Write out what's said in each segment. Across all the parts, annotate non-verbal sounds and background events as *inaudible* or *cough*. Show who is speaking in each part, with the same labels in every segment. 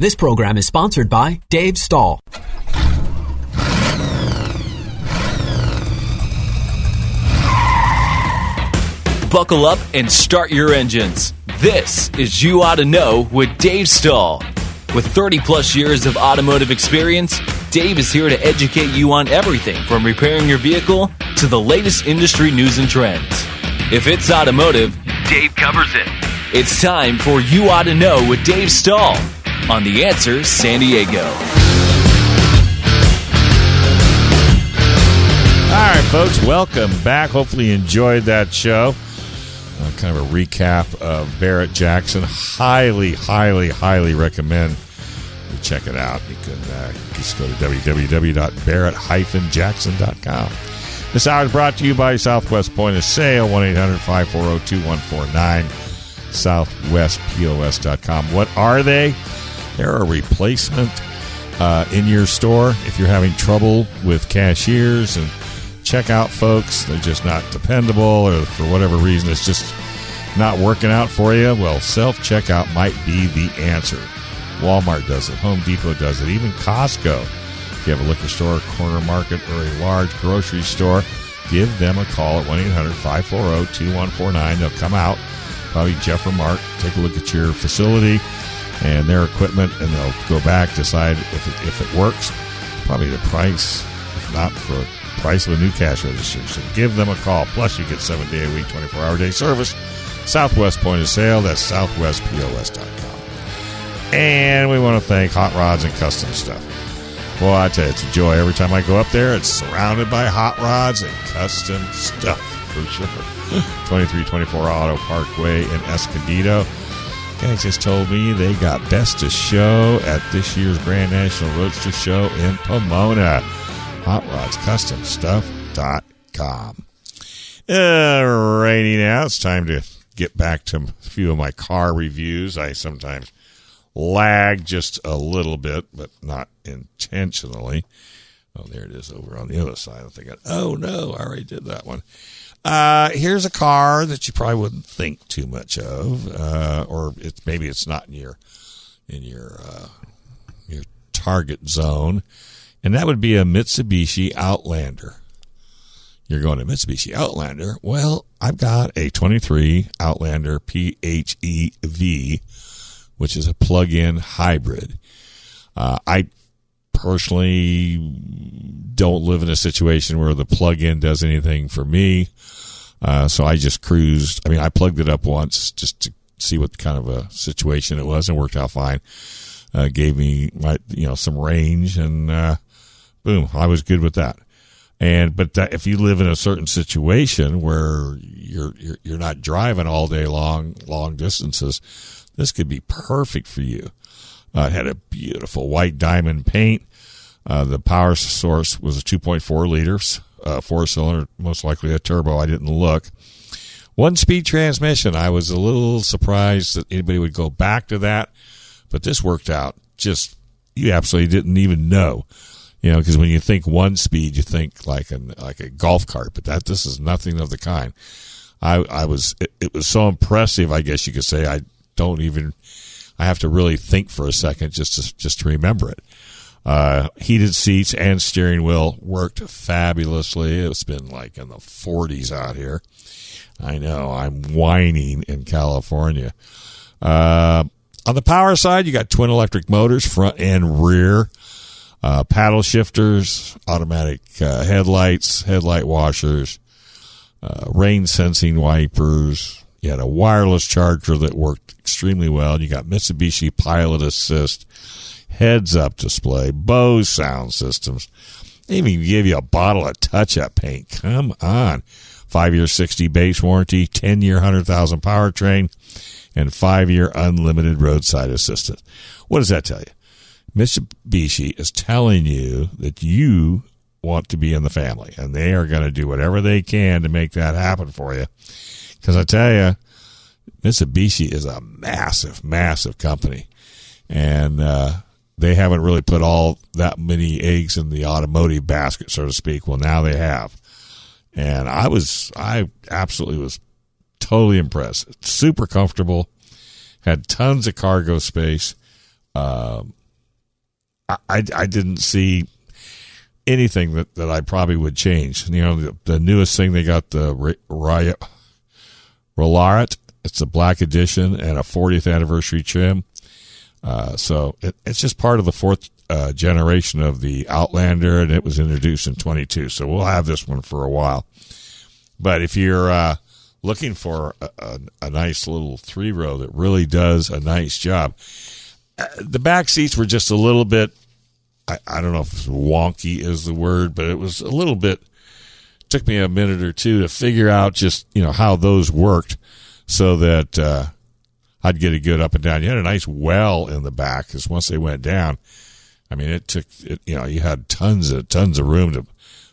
Speaker 1: This program is sponsored by Dave Stahl.
Speaker 2: Buckle up and start your engines. This is You Ought to Know with Dave Stahl. With 30 plus years of automotive experience, Dave is here to educate you on everything from repairing your vehicle to the latest industry news and trends. If it's automotive, Dave covers it. It's time for You Ought to Know with Dave Stahl on The Answer San Diego.
Speaker 3: All right, folks, welcome back. Hopefully, you enjoyed that show. Uh, kind of a recap of Barrett Jackson. Highly, highly, highly recommend you check it out. You can uh, just go to www.barrett-jackson.com. This hour is brought to you by Southwest Point of Sale, 1 800 540 2149, southwestpos.com. What are they? They're a replacement uh, in your store if you're having trouble with cashiers and checkout folks. They're just not dependable, or for whatever reason, it's just not working out for you. Well, self checkout might be the answer. Walmart does it, Home Depot does it, even Costco. If you have a liquor store, corner market, or a large grocery store, give them a call at 1 800 540 2149. They'll come out, probably Jeff or Mark, take a look at your facility and their equipment, and they'll go back, decide if it, if it works. Probably the price, if not for the price of a new cash register. So give them a call. Plus, you get seven day a week, 24 hour day service. Southwest Point of Sale, that's southwestpos.com. And we want to thank Hot Rods and Custom Stuff. Boy, I tell you, it's a joy. Every time I go up there, it's surrounded by hot rods and custom stuff, for sure. *laughs* 2324 Auto Parkway in Escondido. Guys just told me they got Best of Show at this year's Grand National Roadster Show in Pomona. Hot Rods Custom Stuff.com. Alrighty now, it's time to get back to a few of my car reviews. I sometimes lag just a little bit, but not intentionally. Oh, there it is over on the other side. I think oh no, I already did that one. Uh, here's a car that you probably wouldn't think too much of, uh, or it's maybe it's not in your in your uh, your target zone, and that would be a Mitsubishi Outlander. You're going to Mitsubishi Outlander. Well, I've got a 23 Outlander PHEV, which is a plug-in hybrid. Uh, I personally don't live in a situation where the plug-in does anything for me. Uh, so I just cruised. I mean, I plugged it up once just to see what kind of a situation it was and worked out fine. Uh, gave me my, you know, some range and, uh, boom, I was good with that. And, but that, if you live in a certain situation where you're, you're, you're not driving all day long, long distances, this could be perfect for you. Uh, it had a beautiful white diamond paint. Uh, the power source was a 2.4 liters, uh, four cylinder, most likely a turbo. I didn't look. One speed transmission. I was a little surprised that anybody would go back to that, but this worked out just, you absolutely didn't even know. You know, because when you think one speed, you think like an like a golf cart, but that this is nothing of the kind. I I was it, it was so impressive. I guess you could say I don't even. I have to really think for a second just to just to remember it. Uh, heated seats and steering wheel worked fabulously. It's been like in the 40s out here. I know I'm whining in California. Uh, on the power side, you got twin electric motors, front and rear, uh, paddle shifters, automatic uh, headlights, headlight washers, uh, rain sensing wipers. You had a wireless charger that worked extremely well. You got Mitsubishi Pilot Assist, heads up display, Bose sound systems. They even give you a bottle of touch up paint. Come on. five year 60 base warranty, 10 year 100,000 powertrain, and five year unlimited roadside assistance. What does that tell you? Mitsubishi is telling you that you want to be in the family and they are going to do whatever they can to make that happen for you. Because I tell you, Mitsubishi is a massive, massive company. And, uh, they haven't really put all that many eggs in the automotive basket, so to speak. Well, now they have. And I was, I absolutely was totally impressed. Super comfortable, had tons of cargo space. Um, I, I, I didn't see anything that, that I probably would change. You know, the, the newest thing they got the Riot Rolarit. It's a black edition and a 40th anniversary trim. Uh, so it, it's just part of the fourth uh, generation of the Outlander, and it was introduced in 22. So we'll have this one for a while. But if you're uh, looking for a, a, a, nice little three row that really does a nice job, uh, the back seats were just a little bit. I, I don't know if wonky is the word, but it was a little bit. Took me a minute or two to figure out just you know how those worked, so that uh, I'd get a good up and down. You had a nice well in the back because once they went down, I mean, it took it, you know you had tons of tons of room to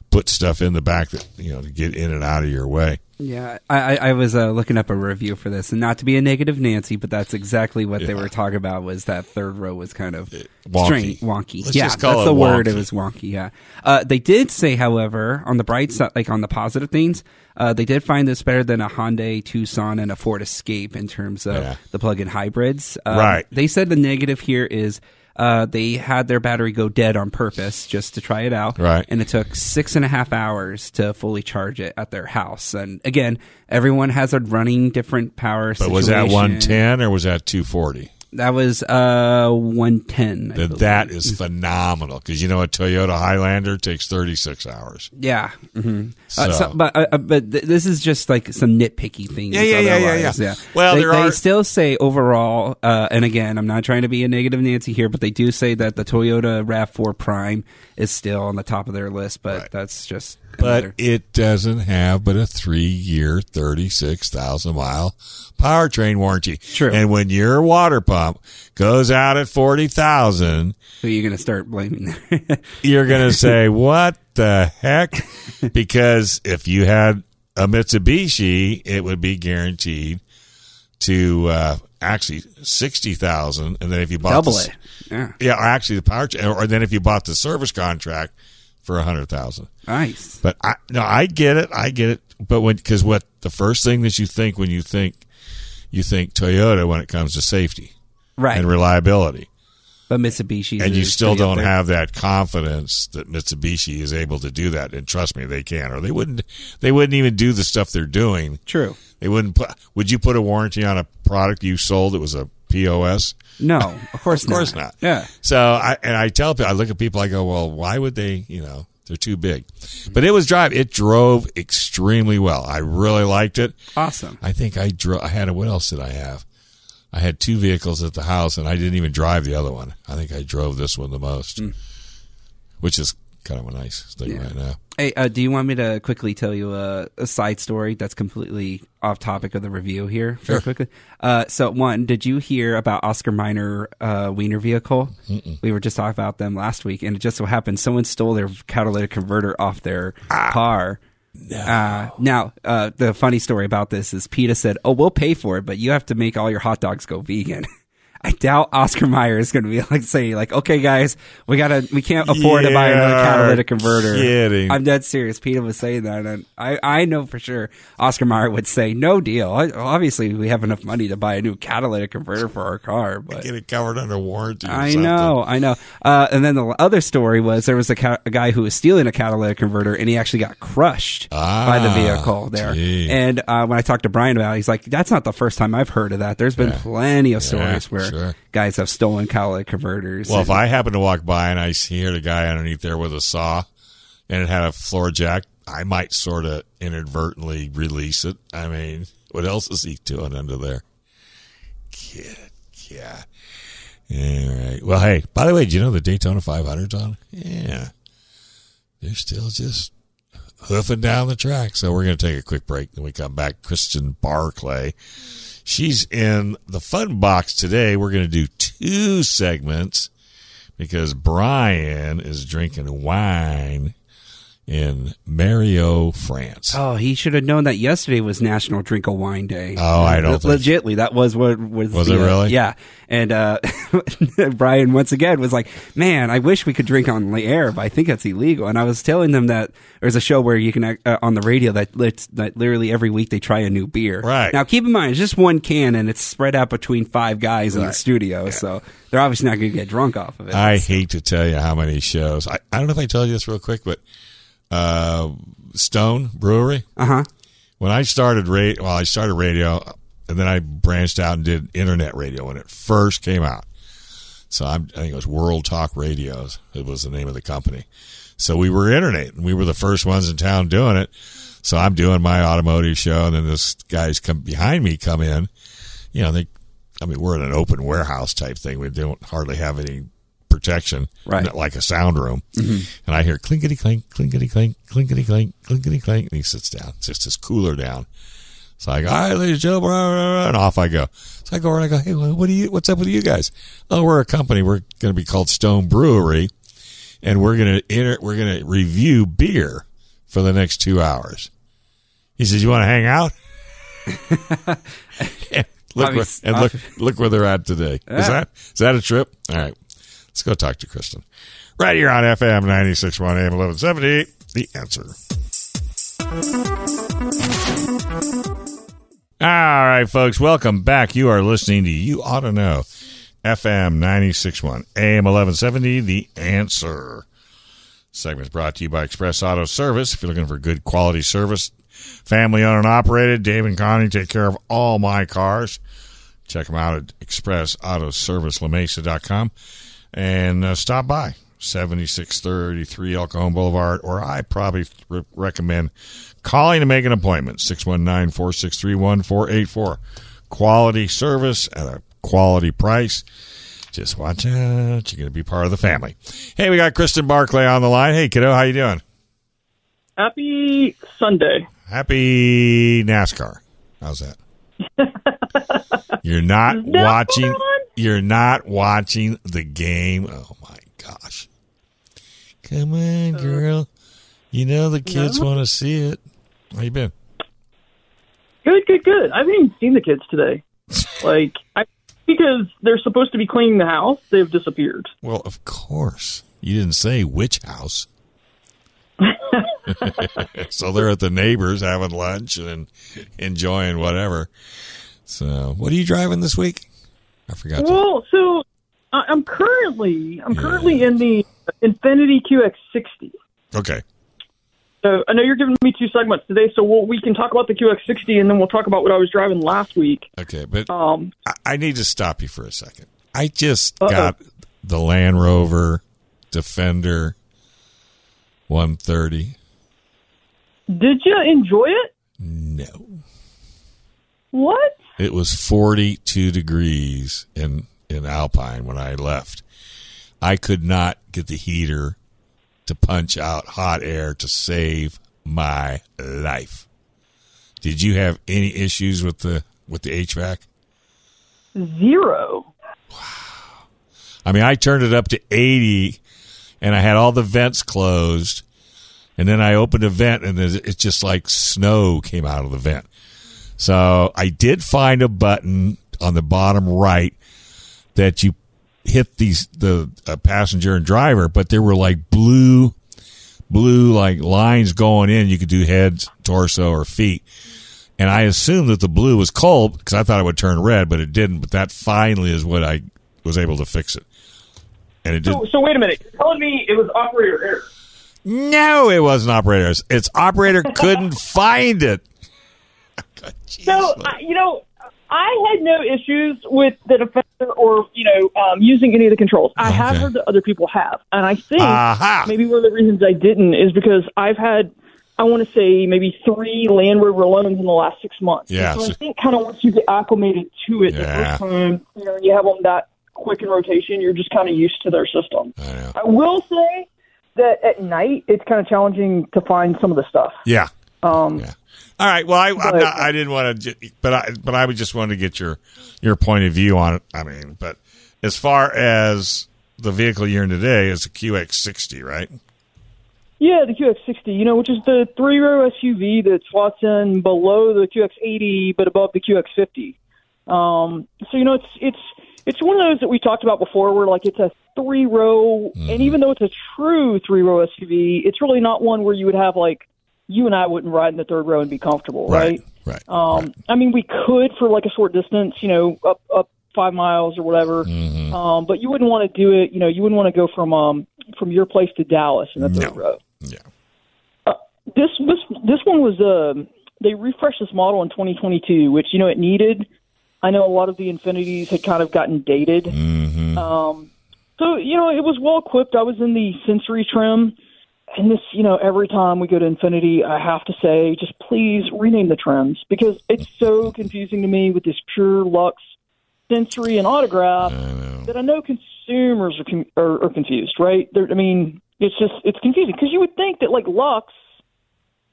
Speaker 3: put stuff in the back that you know to get in and out of your way.
Speaker 4: Yeah, I, I was uh, looking up a review for this, and not to be a negative Nancy, but that's exactly what yeah. they were talking about. Was that third row was kind of
Speaker 3: wonky?
Speaker 4: Strange, wonky.
Speaker 3: Let's
Speaker 4: yeah, that's
Speaker 3: the
Speaker 4: wonky.
Speaker 3: word.
Speaker 4: It was wonky. Yeah, uh, they did say, however, on the bright side, like on the positive things, uh, they did find this better than a Hyundai Tucson and a Ford Escape in terms of
Speaker 3: Yeah.
Speaker 4: the plug-in hybrids. Um,
Speaker 3: Right.
Speaker 4: They said the negative here is. Uh, they had their battery go dead on purpose just to try it out.
Speaker 3: Right.
Speaker 4: And it took six and a half hours to fully charge it at their house. And again, everyone has a running different power
Speaker 3: But was that 110 or was that 240?
Speaker 4: That was uh 110. I
Speaker 3: that is phenomenal because you know a Toyota Highlander takes 36 hours.
Speaker 4: Yeah. hmm Uh,
Speaker 3: So-
Speaker 4: so, but uh, uh, but th- this is just like some nitpicky things.
Speaker 3: Yeah, yeah, yeah, yeah,
Speaker 4: otherwise,
Speaker 3: yeah. Well,
Speaker 4: they,
Speaker 3: there
Speaker 4: they still say overall, uh, and again, I'm not trying to be a negative Nancy here, but they do say that the Toyota Rav4 Prime is still on the top of their list. But
Speaker 3: Right.
Speaker 4: that's just
Speaker 3: But it doesn't have but a three year, 36,000 mile powertrain warranty.
Speaker 4: True.
Speaker 3: And when your water pump goes out at 40,000,
Speaker 4: who are you going to start blaming? *laughs*
Speaker 3: you're going to say, what the heck? Because if you had a Mitsubishi, it would be guaranteed to uh, actually 60,000. And then if you bought
Speaker 4: Double
Speaker 3: the-
Speaker 4: it. Yeah.
Speaker 3: Yeah, or actually the power, or then if you bought the service contract for a hundred thousand.
Speaker 4: Nice.
Speaker 3: But I no, I get it, I get it. But when because what the first thing that you think when you think you think Toyota when it comes to safety
Speaker 4: Right.
Speaker 3: and reliability,
Speaker 4: but Mitsubishi.
Speaker 3: and you still don't have that confidence that Mitsubishi is able to do that. And trust me, they can, or they wouldn't. They wouldn't even do the stuff they're doing.
Speaker 4: True.
Speaker 3: They wouldn't put. Would you put a warranty on a product you sold that was a POS?
Speaker 4: No, of course *laughs*
Speaker 3: Of course not.
Speaker 4: Yeah.
Speaker 3: So I and I tell people, I look at people, I go, well, why would they? You know, they're too big. But it was drive. It drove extremely well. I really liked it.
Speaker 4: Awesome.
Speaker 3: I think I drove. I had a, what else did I have? I had two vehicles at the house, and I didn't even drive the other one. I think I drove this one the most, hmm. which is kind of a nice thing.
Speaker 4: Yeah.
Speaker 3: right now.
Speaker 4: Hey, uh, do you want me to quickly tell you a, a side story that's completely off topic of the review here? Very quickly. Uh, so, one, did you hear about Oscar Mayer uh, Wiener vehicle? We were just talking about them last week, and it just so happened someone stole their catalytic converter off their car. Uh, now, uh, the funny story about this is PETA said, "Oh, we'll pay for it, but you have to make all your hot dogs go vegan." *laughs* I doubt Oscar Mayer is going to be like saying like, "Okay, guys, we gotta, we can't afford to buy another catalytic converter."
Speaker 3: kidding.
Speaker 4: I'm dead serious. PETA was saying that, and I, I know for sure Oscar Mayer would say, "No deal. I, obviously, we have enough money to buy a new catalytic converter for our car." *laughs* But
Speaker 3: Get it covered under warranty. Or
Speaker 4: I
Speaker 3: something.
Speaker 4: know, I know. Uh, and then the other story was there was a, ca- a guy who was stealing a catalytic converter, and he actually got crushed by the
Speaker 3: Ah,
Speaker 4: vehicle there. And uh, when I talked to Brian about it, he's like, "That's not the first time I've heard of that. There's been plenty of stories where
Speaker 3: sure.
Speaker 4: guys have stolen catalytic converters."
Speaker 3: Well, if I happen to walk by and I see hear the guy underneath there with a saw, and it had a floor jack, I might sort of inadvertently release it. I mean, what else is he doing under there? Kid, yeah. All right. Well, hey, by the way, do you know the Daytona 500's on? Yeah. They're still just hoofing down the track. So we're going to take a quick break. Then we come back. Kristen Barclay. She's in the fun box today. We're going to do two segments because Brian is drinking wine in Mario, France.
Speaker 4: Oh, he should have known that yesterday was National Drink a Wine Day.
Speaker 3: Oh, I don't think-
Speaker 4: Legitly, that was what was.
Speaker 3: Was
Speaker 4: the,
Speaker 3: it
Speaker 4: uh,
Speaker 3: really?
Speaker 4: yeah. And uh, *laughs* Brian once again was like, "Man, I wish we could drink on the air, but I think that's illegal." And I was telling them that there's a show where you can uh, on the radio that that literally every week they try a new beer.
Speaker 3: Right.
Speaker 4: now, keep in mind it's just one can and it's spread out between five guys in the studio, so they're obviously not going to get drunk off of it.
Speaker 3: I hate to tell you how many shows. I, I don't know if I told you this real quick, but uh, Stone Brewery.
Speaker 4: Uh huh.
Speaker 3: When I started radio, well, I started radio, and then I branched out and did internet radio when it first came out. So I'm, I think it was World Talk Radios. It was the name of the company. So we were internet, and we were the first ones in town doing it. So I'm doing my automotive show, and then this guys come behind me, come in. You know, they, I mean, we're in an open warehouse type thing. We don't hardly have any protection,
Speaker 4: Right.
Speaker 3: like a sound room. Mm-hmm. And I hear clinkety clink, clinkety clink, clinkety clink, clinkety clink, and he sits down, sits his cooler down. So I go, all right, ladies and gentlemen, blah, blah, blah," and off I go. So I go around, I go, hey, what do you, what's up with you guys? Oh, we're a company. We're going to be called Stone Brewery, and we're going to enter, we're going to review beer for the next two hours. He says, you want to hang out? *laughs* And look, where, and look, look where they're at today. Is that, is that a trip? All right. Let's go talk to Kristen. Right here on FM 961 AM 1170. The answer. All right, folks, welcome back. You are listening to You Ought to Know, FM 961, AM 1170, The Answer. Segment is brought to you by Express Auto Service. If you're looking for good quality service, family owned and operated, Dave and Connie take care of all my cars. Check them out at expressautoservicelamesa.com and uh, stop by 7633 El Cajon Boulevard, or I probably re- recommend calling to make an appointment 619 463 1484. Quality service at a quality price. Just watch out. You're going to be part of the family. Hey, we got Kristen Barclay on the line. Hey, kiddo, how you doing?
Speaker 5: Happy Sunday.
Speaker 3: Happy NASCAR. How's that? *laughs* you're not
Speaker 5: No,
Speaker 3: watching. You're not watching the game. Oh my gosh! Come on, uh, girl. You know the kids want to see it. How you been?
Speaker 5: Good, good, good. I haven't even seen the kids today. *laughs* like, I because they're supposed to be cleaning the house, they've disappeared.
Speaker 3: Well, of course. You didn't say which house. *laughs* so they're at the neighbors having lunch and enjoying whatever. So, what are you driving this week? I forgot. To,
Speaker 5: Well, so I- I'm currently I'm currently in the Infiniti QX60.
Speaker 3: okay.
Speaker 5: So I know you're giving me two segments today, so we'll, we can talk about the QX60 and then we'll talk about what I was driving last week.
Speaker 3: Okay, but
Speaker 5: Um,
Speaker 3: I, I need to stop you for a second. I just
Speaker 5: Uh-oh.
Speaker 3: got the Land Rover Defender 130.
Speaker 5: did you enjoy it?
Speaker 3: No.
Speaker 5: What?
Speaker 3: It was 42 degrees in in Alpine when I left. I could not get the heater to punch out hot air to save my life. Did you have any issues with the with the HVAC?
Speaker 5: Zero. Wow.
Speaker 3: I mean, I turned it up to 80 and I had all the vents closed. And then I opened a vent and it's it's just like snow came out of the vent. So I did find a button on the bottom right that you hit these the uh, passenger and driver, but there were like blue, blue like lines going in. You could do head, torso, or feet. And I assumed that the blue was cold because I thought it would turn red, but it didn't. But that finally is what I was able to fix it. And it did.
Speaker 5: So, so wait a minute. You're telling me it was operator error?
Speaker 3: No, it wasn't operator. Its operator *laughs* couldn't find it. God,
Speaker 5: So. I you know, I had no issues with the Defender or, you know, um, using any of the controls. I have heard that other people have. And I think
Speaker 3: Aha.
Speaker 5: maybe one of the reasons I didn't is because I've had, I want to say, maybe three Land Rover loans in the last six months.
Speaker 3: Yeah,
Speaker 5: So I think kind of once you get acclimated to it
Speaker 3: Yeah.
Speaker 5: the first time, you know, you have them that quick in rotation, you're just kind of used to their system.
Speaker 3: I.
Speaker 5: I will say that at night it's kind of challenging to find some of the stuff.
Speaker 3: Yeah.
Speaker 5: Um,
Speaker 3: Yeah. All right. Well, I
Speaker 5: But-
Speaker 3: not, I didn't want to, but I but I would just wanted to get your your point of view on it. I mean, but as far as the vehicle you're in today is a QX60, right?
Speaker 5: Yeah, the QX60, you know, which is the three row SUV that slots in below the QX80 but above the QX50. Um, so you know, it's it's it's one of those that we talked about before, where like it's a three row, and even though it's a true three row SUV, it's really not one where you would have like you and I wouldn't ride in the third row and be comfortable, right?
Speaker 3: Right.
Speaker 5: Um, I mean, we could for like a short distance, you know, up up five miles or whatever.
Speaker 3: Mm-hmm.
Speaker 5: Um, but you wouldn't want to do it. You know, you wouldn't want to go from um from your place to Dallas in the third
Speaker 3: No.
Speaker 5: row.
Speaker 3: Yeah.
Speaker 5: This this this one was um they refreshed this model in 2022, which you know it needed. I know a lot of the Infinitis had kind of gotten dated.
Speaker 3: Mm-hmm.
Speaker 5: Um, so you know it was well equipped. I was in the Sensory trim, and this you know every time we go to Infiniti, I have to say just please rename the trims because it's so confusing to me with this pure Luxe Sensory and Autograph that I know consumers are com- are, are confused. Right? They're, I mean, it's just it's confusing because you would think that like Luxe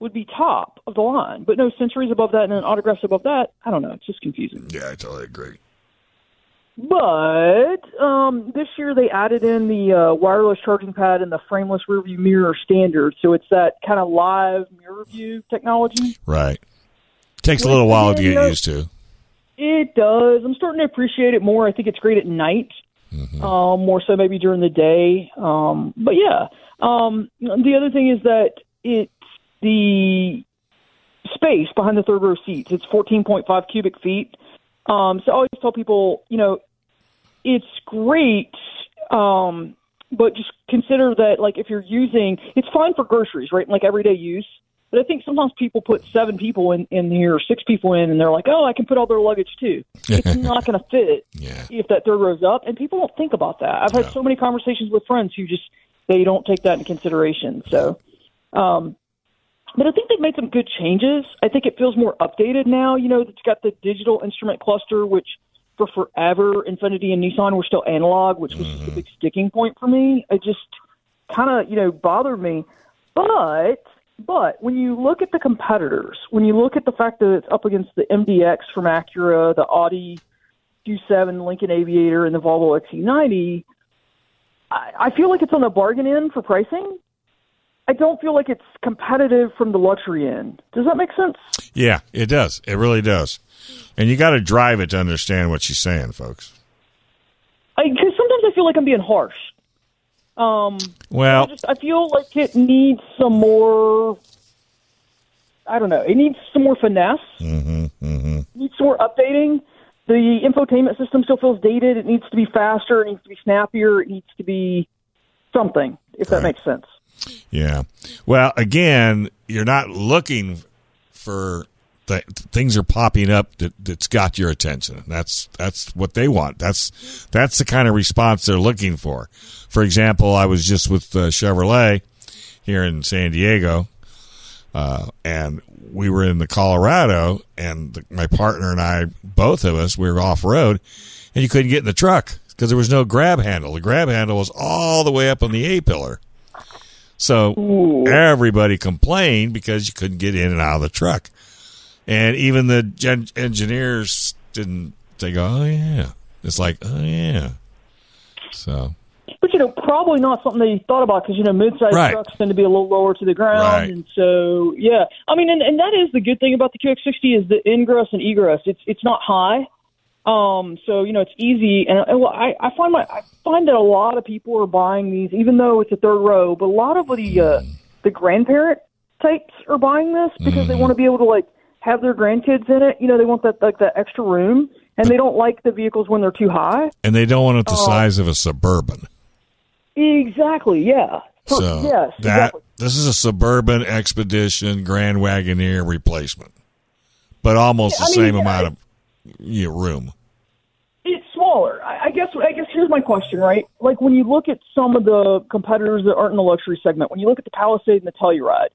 Speaker 5: would be top of the line, but no, Sensory's above that and then Autographs above that. I don't know. It's just confusing.
Speaker 3: Yeah, I totally agree.
Speaker 5: But um, this year they added in the uh, wireless charging pad and the frameless rearview mirror standard. So it's that kind of live mirror view technology.
Speaker 3: Right. Takes a little while to get used to.
Speaker 5: It does. I'm starting to appreciate it more. I think it's great at night, um, more so maybe during the day. Um, but yeah, um, the other thing is that it's the space behind the third row seats. It's 14.5 cubic feet. Um, so I always tell people, you know, it's great, um, but just consider that, like, if you're using, it's fine for groceries, right? Like everyday use. But I think sometimes people put seven people in, in here, six people in, and they're like, oh, I can put all their luggage too. It's *laughs* not going to fit
Speaker 3: Yeah.
Speaker 5: if that third row's up, and people don't think about that. I've had so many conversations with friends who just they don't take that into consideration. So, um, but I think they've made some good changes. I think it feels more updated now. You know, it's got the digital instrument cluster, which for forever Infiniti and Nissan were still analog, which was just a mm-hmm. big sticking point for me. It just kind of you know bothered me. But but when you look at the competitors, when you look at the fact that it's up against the MDX from Acura, the Audi Q7, Lincoln Aviator, and the Volvo XC90, I, I feel like it's on the bargain end for pricing. I don't feel like it's competitive from the luxury end. Does that make sense?
Speaker 3: Yeah, it does. It really does. And you got to drive it to understand what she's saying, folks.
Speaker 5: Because sometimes I feel like I'm being harsh. Um,
Speaker 3: Well,
Speaker 5: I just I feel like it needs some more. I don't know. It needs some more finesse.
Speaker 3: mm-hmm, mm-hmm.
Speaker 5: It needs some more updating. The infotainment system still feels dated. It needs to be faster. It needs to be snappier. It needs to be something. If that
Speaker 3: Right.
Speaker 5: makes sense.
Speaker 3: Yeah. Well, again, you're not looking for th- things are popping up that that's got your attention. That's that's what they want. That's that's the kind of response they're looking for. For example, I was just with uh, Chevrolet here in San Diego, uh, and we were in the Colorado, and the, my partner and I, both of us, we were off road, and you couldn't get in the truck because there was no grab handle. The grab handle was all the way up on the A pillar. So everybody complained because you couldn't get in and out of the truck. And even the gen- engineers didn't, they go, oh, yeah. It's like, oh, yeah. So,
Speaker 5: But you know, probably not something they thought about because you know, mid-sized
Speaker 3: Right.
Speaker 5: trucks tend to be a little lower to the ground,
Speaker 3: Right.
Speaker 5: and so yeah. I mean, and, and that is the good thing about the QX60 is the ingress and egress. It's it's not high, um, so you know it's easy. And, and well, I I find my I find that a lot of people are buying these, even though it's a third row. But a lot of the uh, the grandparent types are buying this because they want to be able to like have their grandkids in it. You know, they want that like that extra room, and they don't like the vehicles when they're too high.
Speaker 3: and they don't want it the
Speaker 5: Oh.
Speaker 3: size of a Suburban.
Speaker 5: Exactly. Yeah.
Speaker 3: So
Speaker 5: yes.
Speaker 3: that
Speaker 5: exactly.
Speaker 3: this is a Suburban Expedition Grand Wagoneer replacement, but almost
Speaker 5: Yeah,
Speaker 3: the
Speaker 5: I mean,
Speaker 3: same
Speaker 5: yeah,
Speaker 3: amount of you know, room.
Speaker 5: It's smaller. I, guess. I guess here's my question, right? Like when you look at some of the competitors that aren't in the luxury segment, when you look at the Palisade and the Telluride,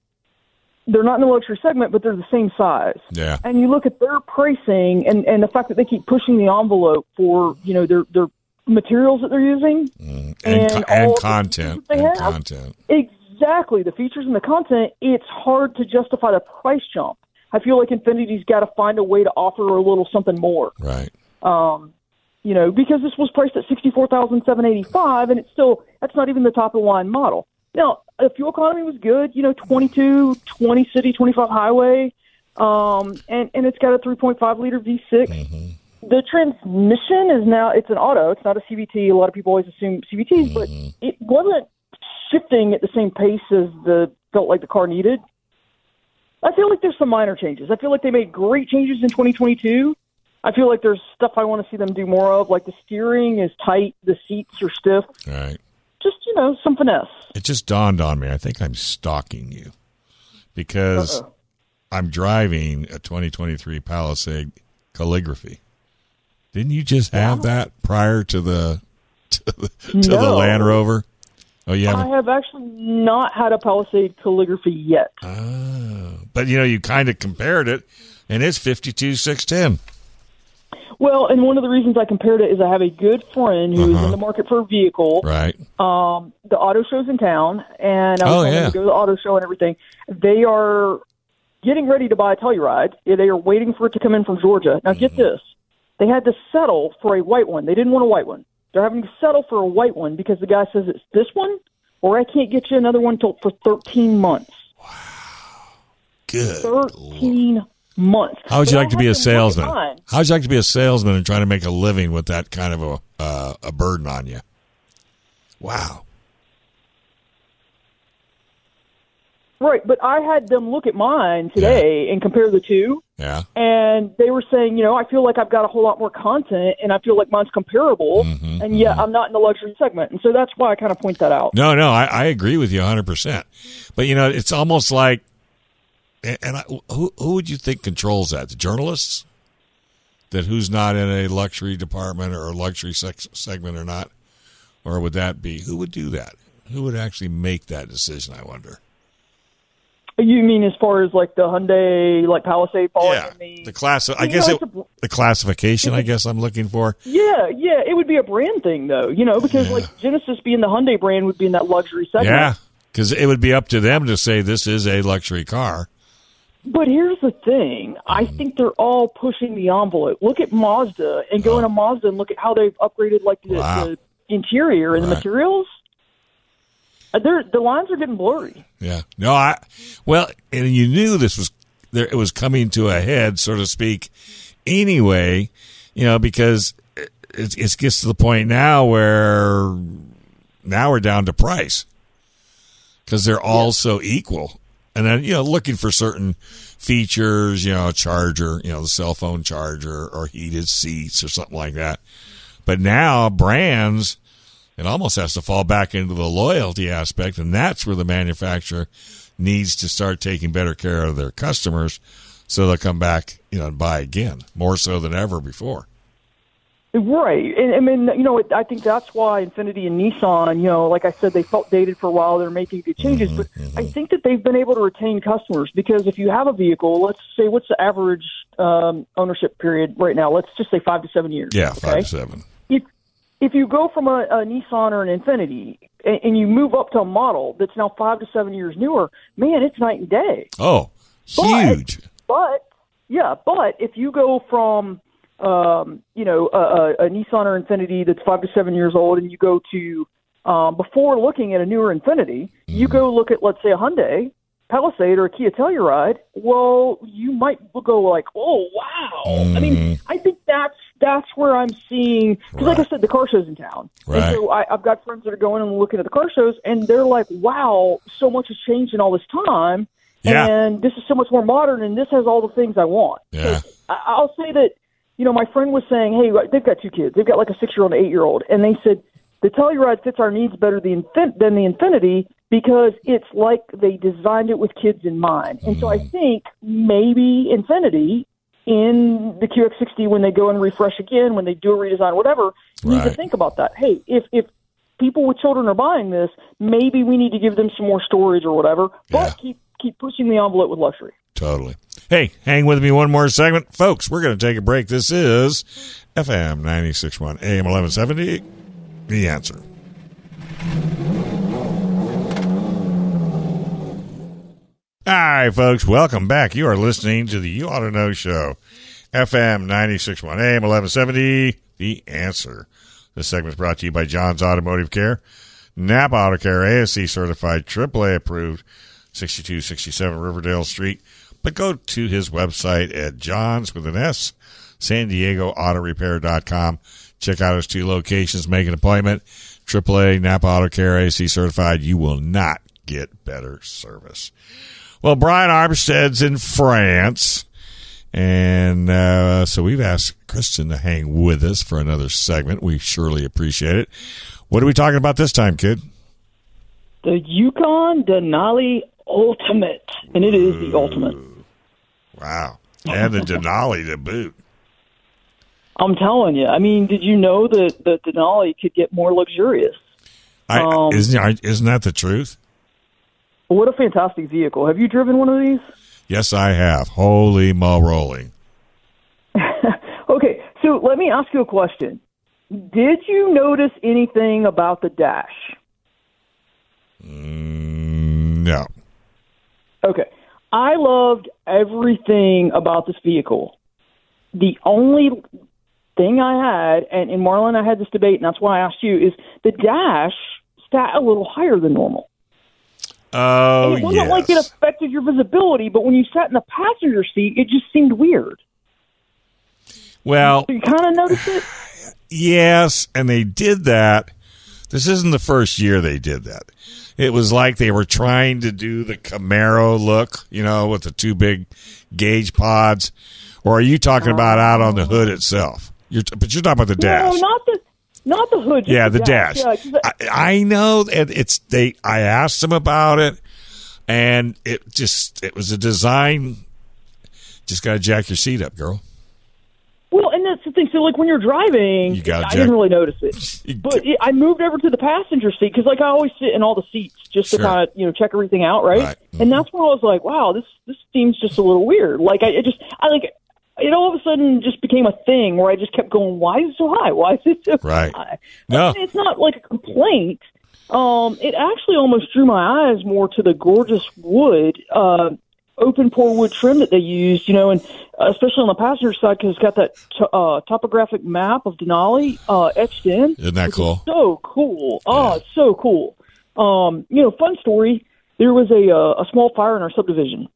Speaker 5: they're not in the luxury segment, but they're the same size.
Speaker 3: Yeah.
Speaker 5: And you look at their pricing and and the fact that they keep pushing the envelope for you know their their materials that they're using
Speaker 3: mm-hmm.
Speaker 5: and
Speaker 3: and
Speaker 5: and the
Speaker 3: content and
Speaker 5: have.
Speaker 3: content.
Speaker 5: exactly the features and the content, it's hard to justify the price jump. I feel like Infiniti's got to find a way to offer a little something more.
Speaker 3: Right.
Speaker 5: Um, you know, because this was priced at sixty four thousand seven eighty five, and it's still that's not even the top of the line model. Now, the fuel economy was good. You know, 22, 20 city, twenty five highway, um, and and it's got a three point five liter V 6 The transmission is now it's an auto. It's not a CVT. A lot of people always assume CVTs, but it wasn't shifting at the same pace as the felt like the car needed. I feel like there's some minor changes. I feel like they made great changes in 2022. I feel like there's stuff I want to see them do more of, like the steering is tight, the seats are stiff.
Speaker 3: Right.
Speaker 5: Just you know, some finesse.
Speaker 3: It just dawned on me. I think I'm stalking you because I'm driving a 2023 Palisade calligraphy. Didn't you just have that prior to the *laughs* to the, to the
Speaker 5: No.
Speaker 3: Land Rover? Oh, you
Speaker 5: I
Speaker 3: haven't.
Speaker 5: actually not had a Palisade calligraphy yet.
Speaker 3: Oh. But you know, you kind of compared it, and it's 52 610.
Speaker 5: Well, and one of the reasons I compared it is I have a good friend who is in the market for a vehicle.
Speaker 3: Uh-huh. Right.
Speaker 5: Um, the auto show's in town, and I was
Speaker 3: Oh, yeah.
Speaker 5: to go to the auto show and everything. They are getting ready to buy a Telluride. They are waiting for it to come in from Georgia. Now,
Speaker 3: Mm-hmm.
Speaker 5: get this: they had to settle for a white one. They didn't want a white one. They're having to settle for a white one because the guy says it's this one, or I can't get you another one till for thirteen months. Wow.
Speaker 3: Good.
Speaker 5: Thirteen months.
Speaker 3: How would you
Speaker 5: But
Speaker 3: like to be a
Speaker 5: them look at
Speaker 3: salesman? How would you like to be a salesman and try to make a living with that kind of a uh, a burden on you? Wow.
Speaker 5: Right, but I had them look at mine today and compare the two,
Speaker 3: Yeah.
Speaker 5: and they were saying, you know, I feel like I've got a whole lot more content, and I feel like mine's comparable,
Speaker 3: Mm-hmm,
Speaker 5: and yet I'm not in the luxury segment, and so that's why I kind of point that out.
Speaker 3: No, no, I, I agree with you 100%. But, you know, it's almost like, and and I, who, who would you think controls that? The journalists? That who's not in a luxury department or a luxury sex, segment or not? Or would that be? Who would do that? Who would actually make that decision, I wonder?
Speaker 5: You mean as far as like the Hyundai, like Palisade falling
Speaker 3: yeah.
Speaker 5: the,
Speaker 3: The class, I guess
Speaker 5: know,
Speaker 3: it,
Speaker 5: a-
Speaker 3: the classification, I guess I'm looking for.
Speaker 5: yeah, yeah, it would be a brand thing though, you know, because like Genesis being the Hyundai brand would be in that luxury segment.
Speaker 3: Yeah. Because it would be up to them to say this is a luxury car.
Speaker 5: But here's the thing. I
Speaker 3: Mm-hmm.
Speaker 5: think they're all pushing the envelope. Look at Mazda and go into Mazda and look at how they've upgraded like the,
Speaker 3: Wow.
Speaker 5: the interior and the materials. Uh, They're, the lines are getting blurry.
Speaker 3: Yeah. No, I well, and you knew this was there. It was coming to a head, so to speak. Anyway, you know, because it, it gets to the point now where now we're down to price because they're all so equal, and then you know, looking for certain features, you know, charger, you know, the cell phone charger or heated seats or something like that. But now brands it almost has to fall back into the loyalty aspect, and that's where the manufacturer needs to start taking better care of their customers, so they'll come back, you know, and buy again more so than ever before.
Speaker 5: Right. And I mean, you know, I think that's why Infiniti and Nissan, you know, like I said, they felt dated for a while. They're making good changes. But I think that they've been able to retain customers because if you have a vehicle, let's say, what's the average um, ownership period right now? Let's just say five to seven years.
Speaker 3: Yeah,
Speaker 5: okay?
Speaker 3: five to seven.
Speaker 5: if if you go from a, a Nissan or an Infiniti and, and you move up to a model that's now five to seven years newer, man, it's night and day.
Speaker 3: Oh,
Speaker 5: But-
Speaker 3: huge!
Speaker 5: But yeah, but if you go from um, you know a, a, a Nissan or Infiniti that's five to seven years old, and you go to um, before looking at a newer Infiniti, you go look at let's say a Hyundai Palisade or a Kia Telluride. Well, you might go like, oh wow! I mean, mm-hmm. I think that's that's where I'm seeing because, like I said, the car shows in town,
Speaker 3: Right.
Speaker 5: and so I, I've got friends that are going and looking at the car shows, and they're like, wow, so much has changed in all this time.
Speaker 3: Yeah.
Speaker 5: And this is so much more modern, and this has all the things I want.
Speaker 3: Yeah.
Speaker 5: I- I'll say that, you know, my friend was saying, hey, they've got two kids. They've got like a six year old and eight year old. And they said, the Telluride fits our needs better than, than the Infiniti because it's like they designed it with kids in mind. And so I
Speaker 3: Mm.
Speaker 5: think maybe Infiniti in the QX60 when they go and refresh again, when they do a redesign, whatever, need to think about that. Hey, if, if people with children are buying this, maybe we need to give them some more storage or whatever, but
Speaker 3: Yeah.
Speaker 5: keep keep pushing the envelope with luxury.
Speaker 3: Totally. Hey, hang with me one more segment, folks. We're going to take a break. This is FM 96.1 AM 1170. The answer. Right, folks, welcome back. You are listening to the You Ought to Know Show, FM 961 AM 1170. The answer. This segment is brought to you by John's Automotive Care, Napa Auto Care, ASE certified, AAA approved, 6267 Riverdale Street. But go to his website at John's with an S, San Diego Auto Repair.com. Check out his two locations, make an appointment. AAA Napa Auto Care AC certified. You will not get better service. Well, Brian Armstead's in France. And uh, so we've asked Kristen to hang with us for another segment. We surely appreciate it. What are we talking about this time, kid?
Speaker 5: The Yukon Denali Ultimate, and it is the ultimate.
Speaker 3: Wow. And the Denali to boot.
Speaker 5: I'm telling you. I mean, did you know that the Denali could get more luxurious?
Speaker 3: I,
Speaker 5: Um,
Speaker 3: isn't, isn't that the truth?
Speaker 5: What a fantastic vehicle! Have you driven one of these?
Speaker 3: Yes, I have. Holy moly. *laughs*
Speaker 5: Okay, so let me ask you a question. Did you notice anything about the dash?
Speaker 3: Mm, no.
Speaker 5: Okay. I loved everything about this vehicle. The only thing I had, and, and Marlon I had this debate, and that's why I asked you, is the dash sat a little higher than normal.
Speaker 3: Oh,
Speaker 5: it wasn't
Speaker 3: yes.
Speaker 5: like it affected your visibility, but when you sat in the passenger seat, it just seemed weird.
Speaker 3: well,
Speaker 5: So you kind of noticed it? *sighs*
Speaker 3: Yes, and they did that. This isn't the first year they did that. It was like they were trying to do the Camaro look, you know, with the two big gauge pods. Or are you talking about out on the hood itself? You're, but you're talking about the dash.
Speaker 5: No, not the not the hood.
Speaker 3: yeah, the dash.
Speaker 5: Yeah, 'cause I-
Speaker 3: I, know it's they. I asked them about it, and it just it was a design. Just got to jack your seat up, girl.
Speaker 5: Well, and that's the thing. So, like when you're driving,
Speaker 3: You
Speaker 5: I
Speaker 3: jack-
Speaker 5: didn't really notice it, *laughs* but it, I moved over to the passenger seat because, like, I always sit in all the seats just to
Speaker 3: Sure.
Speaker 5: kind of you know check everything out, right?
Speaker 3: Right. Mm-hmm.
Speaker 5: And that's when I was like, wow, this this seems just a little weird. Like, I it just I like it all of a sudden just became a thing where I just kept going, why is it so high? Why is it so *laughs*
Speaker 3: Right.
Speaker 5: high?
Speaker 3: No.
Speaker 5: it's not like a complaint. Um, it actually almost drew my eyes more to the gorgeous wood. Uh, open pore wood trim that they used, you know, and uh, especially on the passenger side because it's got that t- uh, topographic map of Denali uh, etched in.
Speaker 3: Isn't that
Speaker 5: which is
Speaker 3: cool?
Speaker 5: So cool! Oh, it's so cool. Um, you know, fun story. There was a uh, a small fire in our subdivision,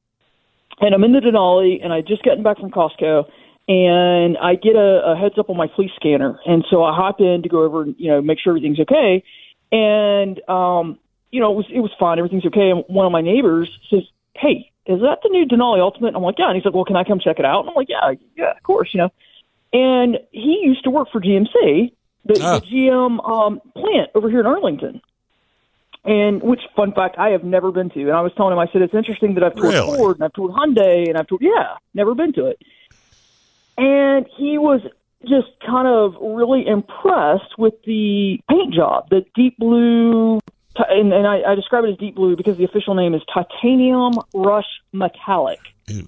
Speaker 5: and I'm in the Denali, and I just gotten back from Costco, and I get a, a heads up on my police scanner, and so I hop in to go over and you know make sure everything's okay, and um, you know it was it was fine, everything's okay. And one of my neighbors says, "Hey, is that the new Denali Ultimate?" I'm like, "Yeah," and he's like, "Well, can I come check it out?" And I'm like, "Yeah, yeah, of course," you know. And he used to work for GMC, the, the GM um, plant over here in Arlington. And which, fun fact, I have never been to. And I was telling him, I said, it's interesting that I've toured
Speaker 3: Really?
Speaker 5: Ford and I've toured Hyundai and I've toured, yeah, never been to it. And he was just kind of really impressed with the paint job, the deep blue, and, and I, I describe it as deep blue because the official name is titanium rush metallic,
Speaker 3: Ew.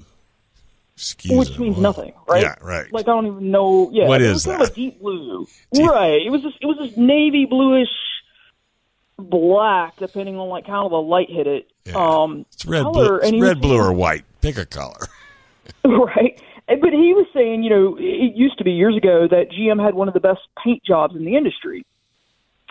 Speaker 3: Excuse
Speaker 5: which
Speaker 3: me.
Speaker 5: means nothing, right?
Speaker 3: Yeah, right.
Speaker 5: Like I don't even know. Yeah,
Speaker 3: What
Speaker 5: it
Speaker 3: is
Speaker 5: was kind of
Speaker 3: that?
Speaker 5: a deep blue,
Speaker 3: Deep-
Speaker 5: right? It was this, it was this navy bluish black, depending on like how the light hit it.
Speaker 3: Yeah.
Speaker 5: Um,
Speaker 3: it's red,
Speaker 5: color,
Speaker 3: blue, it's
Speaker 5: and he was
Speaker 3: red, blue, or white. Pick a color. *laughs*
Speaker 5: right? But he was saying, you know, it used to be years ago that GM had one of the best paint jobs in the industry.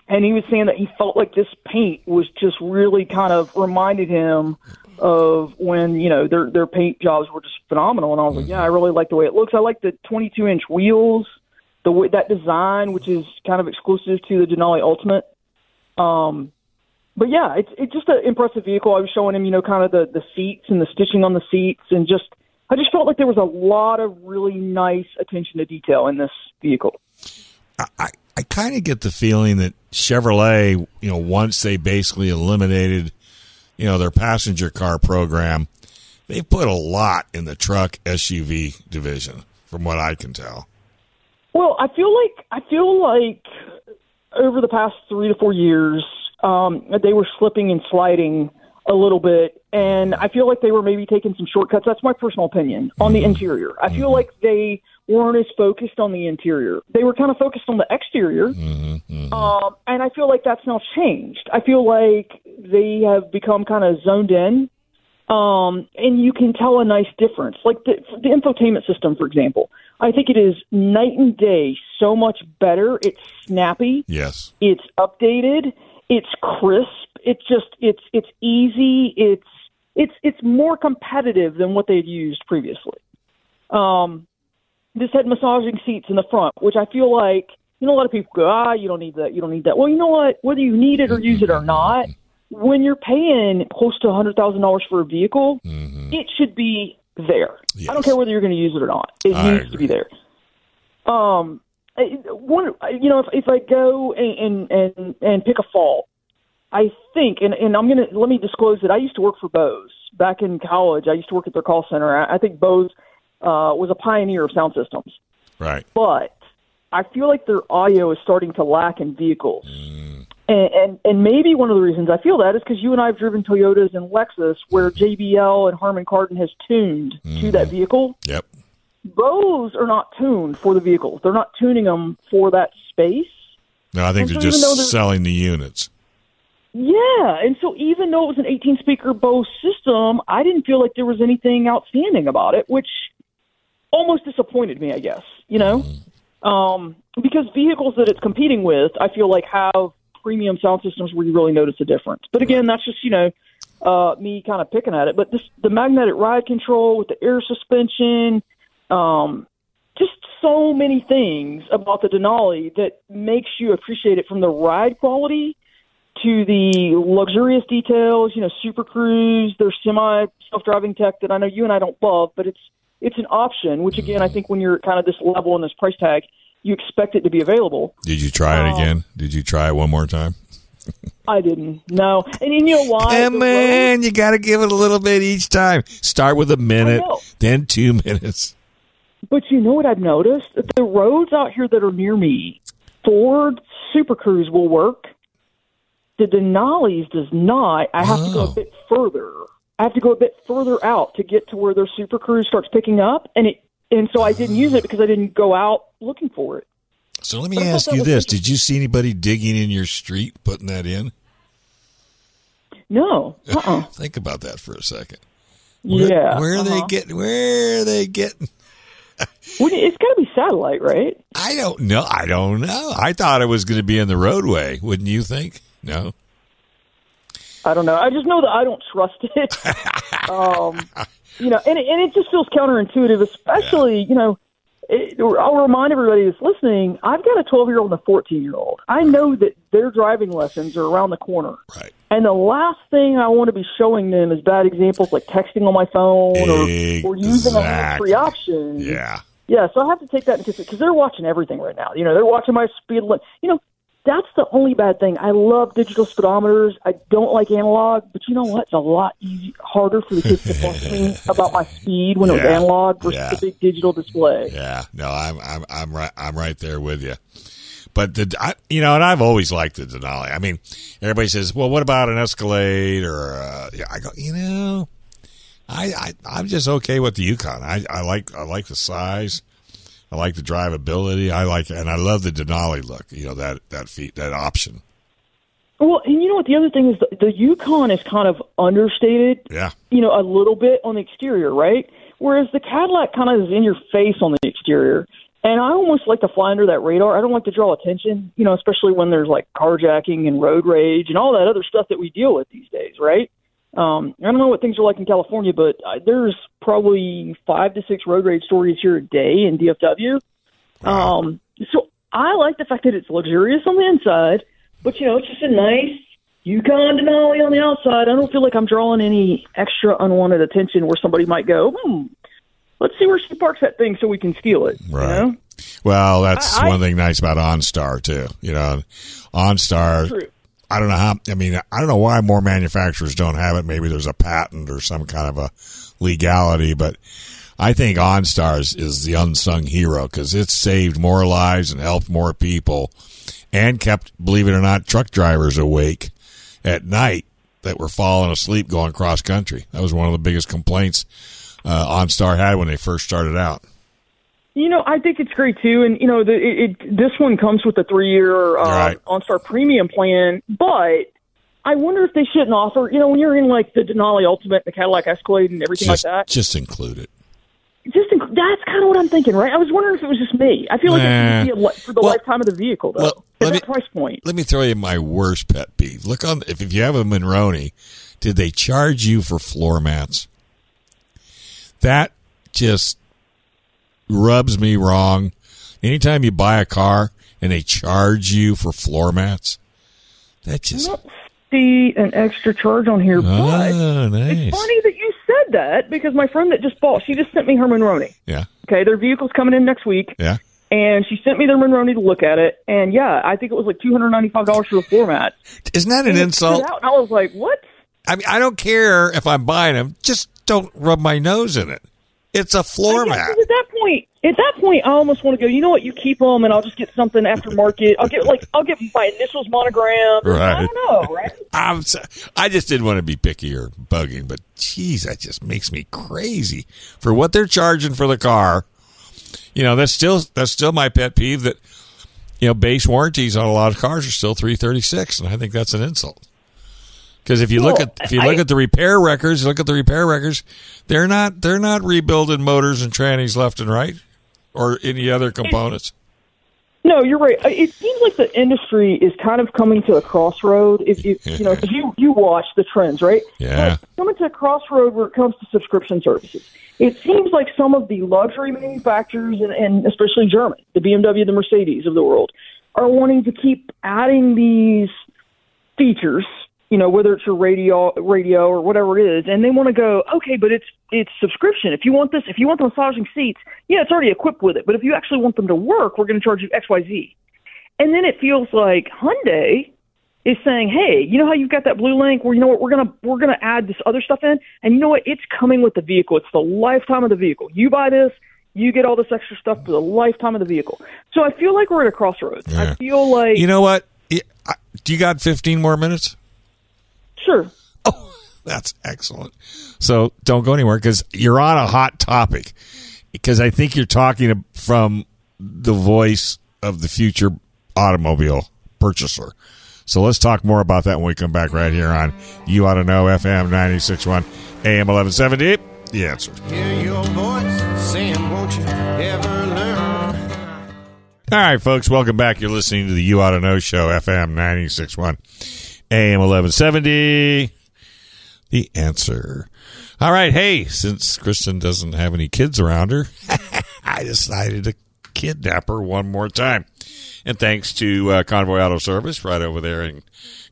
Speaker 5: And he was saying that he felt like this paint was just really kind of reminded him of when, you know, their their paint jobs were just phenomenal. And I was like, yeah, I really like the way it looks. I like the 22 inch wheels, the that design, which is kind of exclusive to the Denali Ultimate. Um, but yeah, it's it's just an impressive vehicle. I was showing him, you know, kind of the the seats and the stitching on the seats, and just I just felt like there was a lot of really nice attention to detail in this vehicle.
Speaker 3: I, I, I kind of get the feeling that Chevrolet, you know, once they basically eliminated, you know, their passenger car program, they put a lot in the truck SUV division, from what I can tell.
Speaker 5: Well, I feel like I feel like over the past three to four years, um, they were slipping and sliding a little bit, and I feel like they were maybe taking some shortcuts. That's my personal opinion on the interior. I feel like they weren't as focused on the interior. They were kind of focused on the exterior, um, and I feel like that's now changed. I feel like they have become kind of zoned in um, and you can tell a nice difference. Like the, the infotainment system, for example, I think it is night and day. So much better. It's snappy.
Speaker 3: Yes.
Speaker 5: It's updated. It's crisp. It's just it's it's easy. It's it's it's more competitive than what they'd used previously. Um, this had massaging seats in the front, which I feel like you know a lot of people go, ah, you don't need that, you don't need that. Well, you know what? Whether you need it or use it or not, when you're paying close to a hundred thousand dollars for a vehicle, it should be there. I don't care whether you're going to use it or not. It
Speaker 3: I
Speaker 5: needs to be there. Um, one, you know, if if I go and and and, and pick a fault, I think, and, and I'm gonna let me disclose that I used to work for Bose back in college. I used to work at their call center. I, I think Bose uh, was a pioneer of sound systems,
Speaker 3: Right.
Speaker 5: but I feel like their audio is starting to lack in vehicles. And, and and maybe one of the reasons I feel that is because you and I have driven Toyotas and Lexus where JBL and Harman Kardon has tuned to that vehicle.
Speaker 3: Yep.
Speaker 5: Those are not tuned for the vehicles. They're not tuning them for that space.
Speaker 3: No, I think
Speaker 5: And
Speaker 3: they're
Speaker 5: so
Speaker 3: just selling the units.
Speaker 5: Yeah, and so even though it was an 18 speaker Bose system, I didn't feel like there was anything outstanding about it, which almost disappointed me, I guess. You know, um, because vehicles that it's competing with, I feel like have premium sound systems where you really notice a difference. But again, that's just you know uh, me kind of picking at it. But this the magnetic ride control with the air suspension, um, just so many things about the Denali that makes you appreciate it from the ride quality to the luxurious details, you know, Super Cruise, their semi self-driving tech that I know you and I don't love, but it's it's an option. Which again, I think when you're kind of this level and this price tag, you expect it to be available.
Speaker 3: Did you try it
Speaker 5: Um,
Speaker 3: again? Did you try it one more time? *laughs*
Speaker 5: I didn't. No, and you know why?
Speaker 3: Come on, you got to give it a little bit each time. Start with a minute, then two *laughs* minutes.
Speaker 5: But you know what I've noticed? The roads out here that are near me, Ford Super Cruise will work. The Denali's does not. I have to go
Speaker 3: Oh.
Speaker 5: a bit further. I have to go a bit further out to get to where their Super Cruise starts picking up, and it and so I didn't use it because I didn't go out looking for it.
Speaker 3: So let me
Speaker 5: about
Speaker 3: ask you this: Did you see anybody digging in your street putting that in?
Speaker 5: No, *laughs* uh, uh
Speaker 3: Think about that for a second. Where,
Speaker 5: yeah.
Speaker 3: where are they
Speaker 5: uh-huh.
Speaker 3: getting? Where are they getting? *laughs*
Speaker 5: Well, It's got to be satellite, right?
Speaker 3: I don't know. I don't know. I thought it was going to be in the roadway. Wouldn't you think? No.
Speaker 5: I don't know. I just know that I don't trust it. *laughs* um, you know, and it, and it just feels counterintuitive, especially you know. It, I'll remind everybody that's listening. I've got a 12 year old and a 14 year old. I know that their driving lessons are around the corner,
Speaker 3: Right.
Speaker 5: and the last thing I want to be showing them is bad examples like texting on my phone or, or using a hands-free option.
Speaker 3: Yeah.
Speaker 5: Yeah, so I have to take that into consideration because they're watching everything right now. You know, they're watching my speed limit. You know, that's the only bad thing. I love digital speedometers. I don't like analog, but you know what? It's a lot easy, harder for the kids to me *laughs* about my speed when it was analog versus
Speaker 3: Yeah.
Speaker 5: the big digital display.
Speaker 3: Yeah, no, I'm I'm I'm right I'm right there with you. But the I, you know, and I've always liked the Denali. I mean, everybody says, "Well, what about an Escalade?" Or uh, yeah, I go, you know, I, I I'm just okay with the Yukon. I I like I like the size. I like the drivability. I like and I love the Denali look. You know that that feat that option.
Speaker 5: Well, and you know what? The other thing is the, the Yukon is kind of understated.
Speaker 3: Yeah,
Speaker 5: you know, a little bit on the exterior, right? Whereas the Cadillac kind of is in your face on the exterior. And I almost like to fly under that radar. I don't like to draw attention, you know, especially when there's like carjacking and road rage and all that other stuff that we deal with these days, right? Um, I don't know what things are like in California, but uh, there's probably five to six road rage stories here a day in DFW. Um, so I like the fact that it's luxurious on the inside, but you know, it's just a nice Yukon Denali on the outside. I don't feel like I'm drawing any extra unwanted attention where somebody might go, hmm, let's see where she parks that thing so we can steal it.
Speaker 3: Right.
Speaker 5: You know?
Speaker 3: Well, that's
Speaker 5: I- I-
Speaker 3: one thing nice about OnStar too. You know, OnStar. I don't know how. I mean, I don't know why more manufacturers don't have it. Maybe there's a patent or some kind of a legality, but I think OnStars is the unsung hero because it's saved more lives and helped more people, and kept, believe it or not, truck drivers awake at night that were falling asleep going cross country. That was one of the biggest complaints uh, OnStar had when they first started out.
Speaker 5: You know, I think it's great too, and you know, the, it, it this one comes with a three-year uh,
Speaker 3: Right.
Speaker 5: OnStar Premium plan, but I wonder if they shouldn't offer. You know, when you're in like the Denali Ultimate, the Cadillac Escalade, and everything
Speaker 3: Just,
Speaker 5: like that.
Speaker 3: just include it.
Speaker 5: Just inc- that's kind of what I'm thinking, right? I was wondering if it was just me. I feel like
Speaker 3: Nah.
Speaker 5: it should be a li- for the
Speaker 3: Well-
Speaker 5: lifetime of the vehicle, though.
Speaker 3: well, let
Speaker 5: that
Speaker 3: me-
Speaker 5: price point.
Speaker 3: Let me throw you my worst pet peeve. Look on if, if you have a Monroney, did they charge you for floor mats? That just rubs me wrong. Anytime you buy a car and they charge you for floor mats, that just
Speaker 5: See an extra charge on here, ah, but
Speaker 3: oh nice.
Speaker 5: it's funny that you said that because my friend that just bought, she just sent me her Monroney.
Speaker 3: Yeah,
Speaker 5: Okay, their vehicle's coming in next week.
Speaker 3: yeah.
Speaker 5: and she sent me their Monroney to look at it. And yeah, I think it was like two hundred ninety five dollars for the floor mat.
Speaker 3: Isn't that an
Speaker 5: And
Speaker 3: insult?
Speaker 5: out, and I was like, what?
Speaker 3: I mean, I don't care if I'm buying them. Just don't rub my nose in it. It's a floor
Speaker 5: oh,
Speaker 3: mat.
Speaker 5: At that point, at that point, I almost want to go. You know what? You keep them, and I'll just get something aftermarket. I'll get like I'll get my initials monogrammed.
Speaker 3: Right.
Speaker 5: I don't know, right? *laughs*
Speaker 3: I'm so, I just didn't want to be picky or bugging, but geez, that just makes me crazy for what they're charging for the car. You know, that's still that's still my pet peeve that you know base warranties on a lot of cars are still three thirty six, and I think that's an insult. Because if you look at if you look
Speaker 5: I-
Speaker 3: at the repair records, look at the repair records, they're not they're not rebuilding motors and trannies left and right, or any other components.
Speaker 5: No, you're right. Uh, It seems like the industry is kind of coming to a crossroad. If, if you know, 'cause you you watch the trends, right?
Speaker 3: Yeah.
Speaker 5: But coming to a crossroad where it comes to subscription services. It seems like some of the luxury manufacturers, and, and especially German, the BMW, the Mercedes of the world, are wanting to keep adding these features. You know, whether it's your radio, radio or whatever it is, and they want to go, okay, but it's it's subscription. If you want this, if you want the massaging seats, yeah, it's already equipped with it. But if you actually want them to work, we're going to charge you X, Y, Z. And then it feels like Hyundai is saying, "Hey, you know how you've got that blue link? Where you know what we're gonna we're gonna add this other stuff in, and you know what? It's coming with the vehicle. It's the lifetime of the vehicle. You buy this, you get all this extra stuff for the lifetime of the vehicle. So I feel like we're at a crossroads.
Speaker 3: Yeah.
Speaker 5: I feel like
Speaker 3: You know what? I- Do you got fifteen more minutes?
Speaker 5: Sure, *laughs*
Speaker 3: Oh, that's excellent. So don't go anywhere because you're on a hot topic. Because I think you're talking from the voice of the future automobile purchaser. So let's talk more about that when we come back right here on You Ought to Know FM 961 AM 1170. The answer.
Speaker 6: Hear your voice saying, won't you ever learn?
Speaker 3: All right, folks, welcome back. You're listening to the You Ought to Know Show, FM 961 AM 1170. The answer. All right, hey, since Kristen doesn't have any kids around her, *laughs* I decided to kidnap her one more time. And thanks to uh, Convoy Auto Service right over there in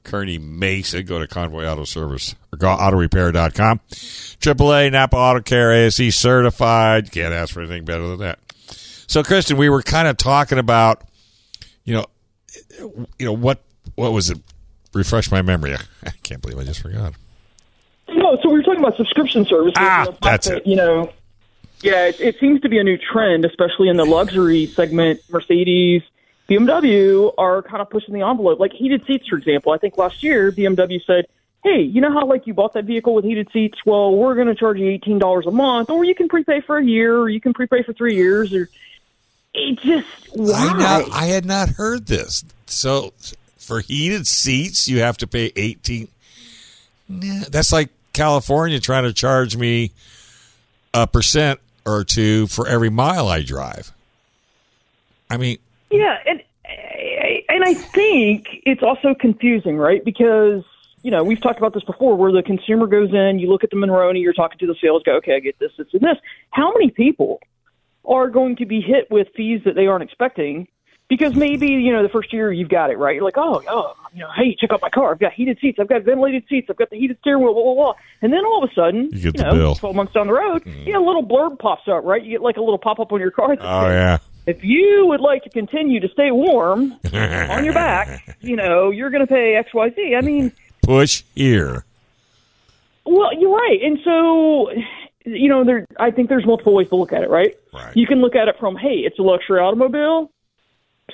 Speaker 3: Kearney Mesa. Go to Convoy Auto Service or go autorepair.com. AAA Napa Auto Care ASE certified. Can't ask for anything better than that. So, Kristen, we were kind of talking about, you know, you know what what was it? Refresh my memory. *laughs* I can't believe I just forgot.
Speaker 5: no. So we were talking about subscription services.
Speaker 3: Ah, that's
Speaker 5: that,
Speaker 3: it.
Speaker 5: You know, yeah, it, it seems to be a new trend, especially in the luxury segment. Mercedes, BMW are kind of pushing the envelope. Like heated seats, for example. I think last year BMW said, "Hey, you know how like you bought that vehicle with heated seats? Well, we're going to charge you eighteen dollars a month, or you can prepay for a year, or you can prepay for three years, or." It just why?
Speaker 3: I not, I had not heard this. So for heated seats, you have to pay eighteen. Nah, that's like California trying to charge me a percent or two for every mile I drive. I mean,
Speaker 5: Yeah, and and I think it's also confusing, right? Because you know we've talked about this before, where the consumer goes in, you look at the Monroney, you're talking to the sales guy, okay, I get this, this, and this. How many people are going to be hit with fees that they aren't expecting? Because maybe you know the first year you've got it right, you're like, oh, oh, you know, hey, check out my car, I've got heated seats, I've got ventilated seats, I've got the heated steering wheel, blah blah blah, and then all of a sudden,
Speaker 3: You get the
Speaker 5: know,
Speaker 3: bill.
Speaker 5: twelve months down the road, mm-hmm. yeah, a little blurb pops up, right? You get like a little pop up on your car.
Speaker 3: oh
Speaker 5: says,
Speaker 3: yeah,
Speaker 5: if you would like to continue to stay warm *laughs* on your back, you know, you're going to pay X, Y, Z. I mean, *laughs*
Speaker 3: push here.
Speaker 5: well, you're right. And so, you know, there I think there's multiple ways to look at it, right?
Speaker 3: Right.
Speaker 5: You can look at it from, hey, it's a luxury automobile.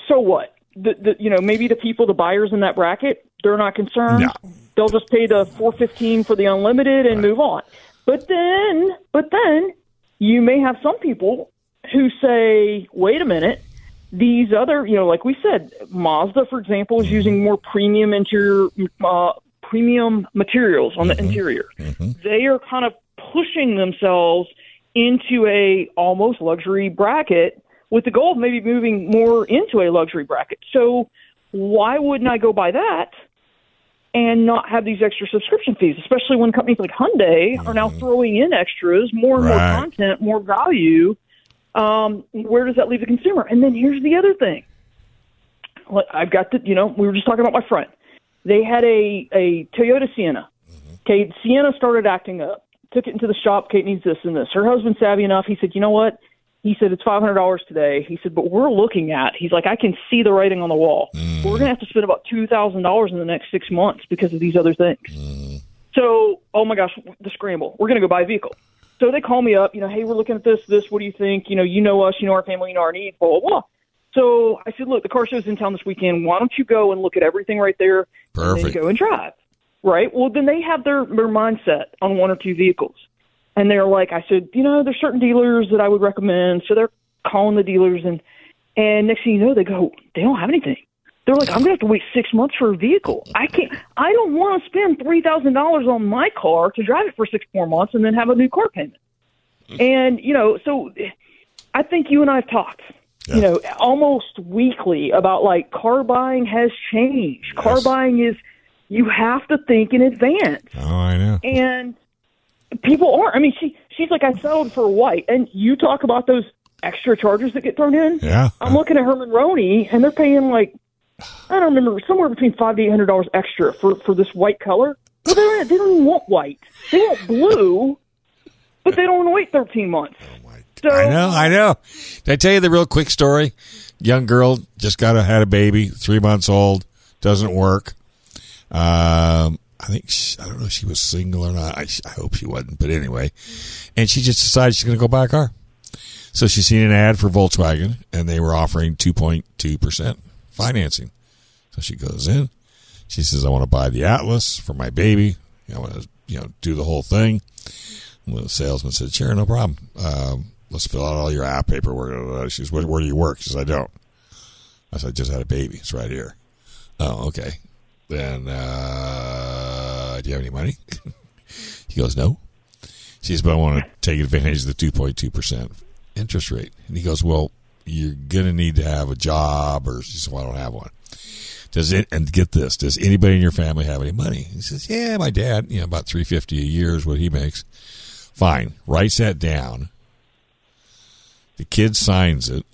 Speaker 5: So what? The, the you know, maybe the people, the buyers in that bracket, they're not concerned.
Speaker 3: No.
Speaker 5: They'll just pay the 415 for the unlimited and move on. But then, but then you may have some people who say, wait a minute, these other, you know, like we said, Mazda, for example, is using more premium interior, uh, premium materials on the interior. They are kind of pushing themselves into a almost luxury bracket with the goal of maybe moving more into a luxury bracket. So why wouldn't I go buy that and not have these extra subscription fees, especially when companies like Hyundai are now throwing in extras, more and more content, more value. Um, where does that leave the consumer? And then here's the other thing. I've got the, you know, we were just talking about my friend. They had a, a Toyota Sienna. Okay, Sienna started acting up. Took it into the shop. Kate needs this and this. Her husband's savvy enough. He said, you know what? He said it's five hundred dollars today. He said, but we're looking at. He's like, I can see the writing on the wall. Mm. We're gonna have to spend about two thousand dollars in the next six months because of these other things. Mm. So, oh my gosh, the scramble. We're gonna go buy a vehicle. So they call me up. You know, hey, we're looking at this. This. What do you think? You know, you know us. You know our family. You know our needs. Blah blah blah. So I said, look, the car show's in town this weekend. Why don't you go and look at everything right there, and
Speaker 3: Perfect.
Speaker 5: then go and drive? Right. Well, then they have their their mindset on one or two vehicles, and they're like, I said, you know, there's certain dealers that I would recommend. So they're calling the dealers, and and next thing you know, they go, they don't have anything. They're like, I'm gonna have to wait six months for a vehicle. I can't. I don't want to spend three thousand dollars on my car to drive it for six more months and then have a new car payment. And you know, so I think you and I have talked, you know, almost weekly about like car buying has changed. Car buying is you have to think in advance,
Speaker 3: Oh, I know.
Speaker 5: and people aren't. I mean, she she's like, I settled for white, and you talk about those extra charges that get thrown in.
Speaker 3: Yeah.
Speaker 5: I'm looking at her Monroney, and they're paying like I don't remember somewhere between five to eight hundred dollars extra for for this white color. Well, they don't, they don't even want white. They want blue, but they don't want to wait thirteen months. Oh my! So,
Speaker 3: I know, I know. Did I tell you the real quick story? Young girl just got a, had a baby, three months old, doesn't work. Um, I think she, I don't know if she was single or not. I, I hope she wasn't, but anyway, and she just decided she's going to go buy a car. So she seen an ad for Volkswagen, and they were offering two point two percent financing. So she goes in. She says, "I want to buy the Atlas for my baby. I want to, you know, do the whole thing." Well, the salesman said, "Sure, no problem. Um, let's fill out all your app paperwork." She says, where, "Where do you work?" She says, "I don't." I said, "I just had a baby. It's right here." Oh, okay. Then, uh, you have any money? *laughs* he goes, "No." She says, "But I want to take advantage of the two point two percent interest rate." And he goes, "Well, you're gonna need to have a job." Or she says, "Well, I don't have one." Does it and get this? Does anybody in your family have any money? He says, "Yeah, my dad. You know, about three fifty a year is what he makes." Fine. Writes that down. The kid signs it.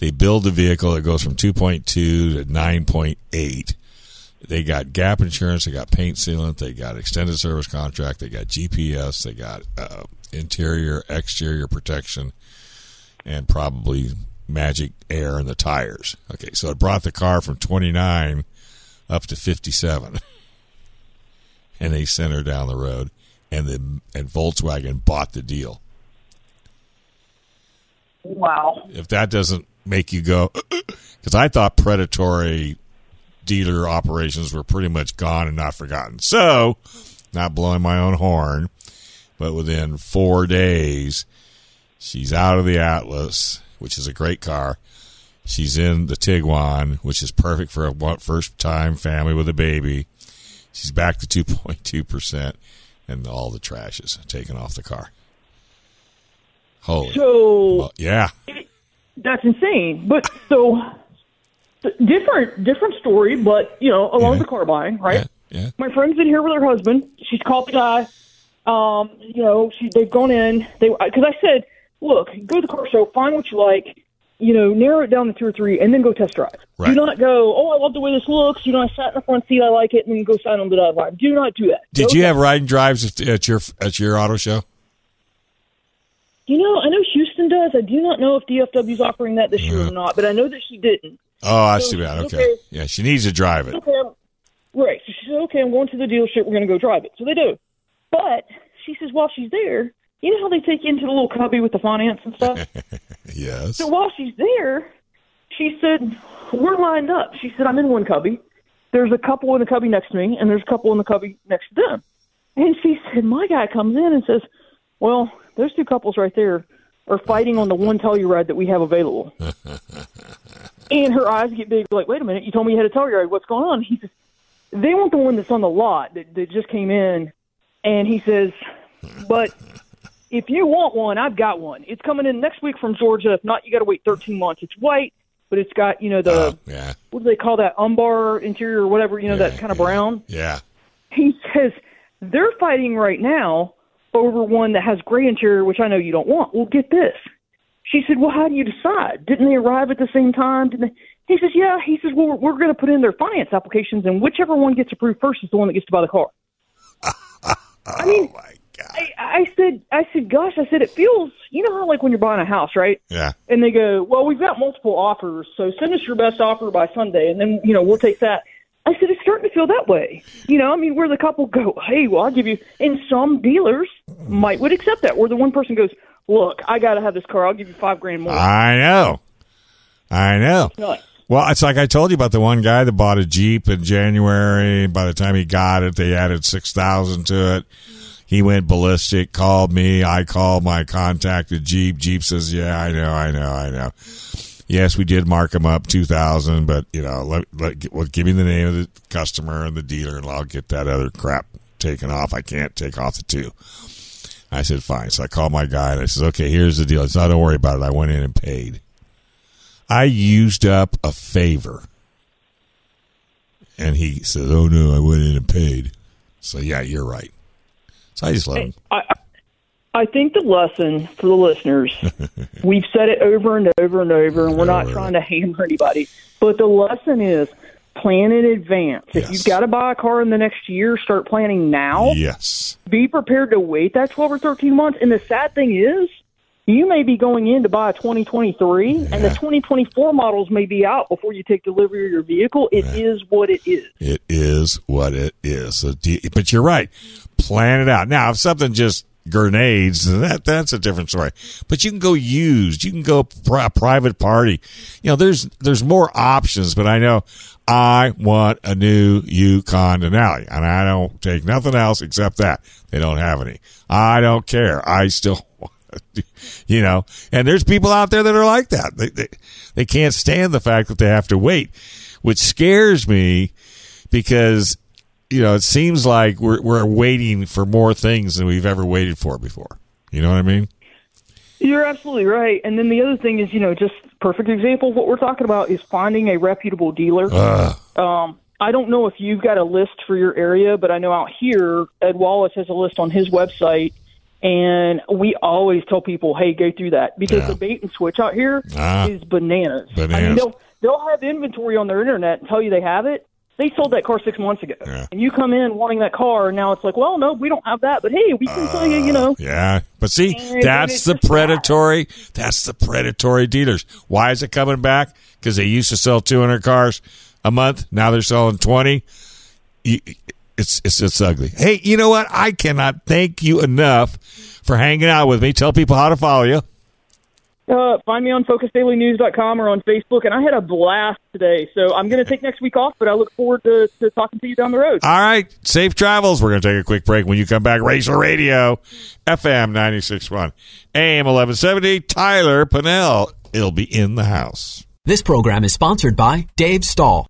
Speaker 3: They build the vehicle. It goes from 2.2 to 9.8. They got gap insurance. They got paint sealant. They got extended service contract. They got GPS. They got uh, interior, exterior protection, and probably magic air in the tires. Okay, so it brought the car from 29 up to 57. *laughs* and they sent her down the road, and the and Volkswagen bought the deal.
Speaker 5: wow.
Speaker 3: If that doesn't make you go, *coughs* because I thought predatory dealer operations were pretty much gone and not forgotten. So, not blowing my own horn, but within four days, she's out of the Atlas, which is a great car. She's in the Tiguan, which is perfect for a first time family with a baby. She's back to *laughs* 2.2%, and all the trash is taken off the car. Holy.
Speaker 5: So
Speaker 3: Well, yeah.
Speaker 5: that's insane. But so different different story, but you know, along
Speaker 3: Yeah.
Speaker 5: the car buying, right?
Speaker 3: Yeah. Yeah.
Speaker 5: My friend's in here with her husband. She's called the guy. Um, you know, she they've gone in. They because I said, look, go to the car show, find what you like. You know, narrow it down to two or three, and then go test drive.
Speaker 3: Right.
Speaker 5: Do not go. Oh, I love the way this looks. You know, I sat in the front seat, I like it, and then go sign on the dotted line. Do not do that.
Speaker 3: Did
Speaker 5: Go
Speaker 3: you have riding drives at- at your at your auto show?
Speaker 5: You know, I know Houston does. I do not know if DFW is offering that this year or not, but I know that she didn't.
Speaker 3: Oh, I
Speaker 5: So,
Speaker 3: too bad. Okay.
Speaker 5: okay.
Speaker 3: Yeah, she needs to drive it.
Speaker 5: Okay, I'm- right. So she said, okay, I'm going to the dealership. We're going to go drive it. So they do. But she says while she's there, you know how they take you into the little cubby with the finance and stuff? *laughs*
Speaker 3: Yes.
Speaker 5: so while she's there, she said, we're lined up. She said, I'm in one cubby. There's a couple in the cubby next to me, and there's a couple in the cubby next to them. And she said, my guy comes in and says, well, those two couples right there are fighting on the one Telluride that we have available. *laughs* and her eyes get big, like, wait a minute, you told me you had a Telluride. What's going on? He says, they want the one that's on the lot that, that just came in, and he says, but if you want one, I've got one. It's coming in next week from Georgia. If not, you got to wait 13 months. It's white, but it's got you know the
Speaker 3: Oh, yeah.
Speaker 5: what do they call that umbar interior or whatever you know
Speaker 3: Yeah,
Speaker 5: that kind of
Speaker 3: yeah.
Speaker 5: brown.
Speaker 3: Yeah.
Speaker 5: He says they're fighting right now over one that has gray interior, which I know you don't want. Well, get this. She said, "Well, how do you decide? Didn't they arrive at the same time? Didn't they?" He says, "Yeah." He says, "Well, we're going to put in their finance applications, and whichever one gets approved first is the one that gets to buy the car." *laughs* I mean,
Speaker 3: oh my God.
Speaker 5: I, I said, I said, gosh, I said, it feels, you know how like when you're buying a house, right?
Speaker 3: Yeah.
Speaker 5: And they go, well, we've got multiple offers, so send us your best offer by Sunday, and then you know we'll take that. I said, it's starting to feel that way. You know, I mean, where the couple go, hey, well, I'll give you, and some dealers might would accept that, where the one person goes, look, I got to have this car, I'll give you five grand more.
Speaker 3: I know. I know.
Speaker 5: Nuts.
Speaker 3: Well, it's like I told you about the one guy that bought a Jeep in January. By the time he got it, they added 6000 to it. He went ballistic, called me. I called my contact at Jeep. Jeep says, Yeah, I know, I know, I know. Yes, we did mark him up 2000 but, you know, let, let, well, give me the name of the customer and the dealer, and I'll get that other crap taken off. I can't take off the two. I said, Fine. So I called my guy and I said, Okay, here's the deal. It's not, oh, don't worry about it. I went in and paid. I used up a favor. And he says, Oh no, I went in and paid. So yeah, you're right. So I just let him.
Speaker 5: I, I think the lesson for the listeners, *laughs* we've said it over and over and over, and we're not trying to hammer anybody, but the lesson is plan in advance. If you've got to buy a car in the next year, start planning now.
Speaker 3: Yes.
Speaker 5: Be prepared to wait that 12 or 13 months. And the sad thing is, you may be going in to buy a 2023, and the 2024 models may be out before you take delivery of your vehicle. It is what it is.
Speaker 3: It is what it is. So, do- but you're right. Plan it out. Now, if something just grenades, that that's a different story. But you can go used. You can go pri- private party. You know, there's there's more options. But I know I want a new Yukon Denali, and I don't take nothing else except that. They don't have any. I don't care. I still. *laughs* You know, and there's people out there that are like that. They, they they can't stand the fact that they have to wait, which scares me because you know it seems like we're we're waiting for more things than we've ever waited for before. You know what I mean?
Speaker 5: You're absolutely right. And then the other thing is, you know, just perfect example what we're talking about is finding a reputable dealer. Um, I don't know if you've got a list for your area, but I know out here, Ed Wallace has a list on his website. And we always tell people, hey, go through that because
Speaker 3: Yeah.
Speaker 5: the bait and switch out here is
Speaker 3: Ah.
Speaker 5: bananas. I mean,
Speaker 3: Bananas.
Speaker 5: they'll, they'll have inventory on their internet and tell you they have it. They sold that car six months ago.
Speaker 3: Yeah.
Speaker 5: And you come in wanting that car, and now it's like, well, no, we don't have that. But hey, we can tell you, you uh, know.
Speaker 3: Yeah, but see,
Speaker 5: And
Speaker 3: that's the
Speaker 5: just that.
Speaker 3: predatory. That's the predatory dealers. Why is it coming back? Because they used to sell 200 cars a month. Now they're selling 20. It's it's it's ugly. Hey, you know what? I cannot thank you enough for hanging out with me. Tell people how to follow you.
Speaker 5: Uh, find me on FocusDailyNews.com or on Facebook. And I had a blast today. So I'm going to take next week off, but I look forward to, to talking to you down the road.
Speaker 3: All right, safe travels. We're going to take a quick break. When you come back, Racer Radio, FM 96.1, AM 1170, Tyler Pinnell. It'll be in the house.
Speaker 1: This program is sponsored by Dave Stahl.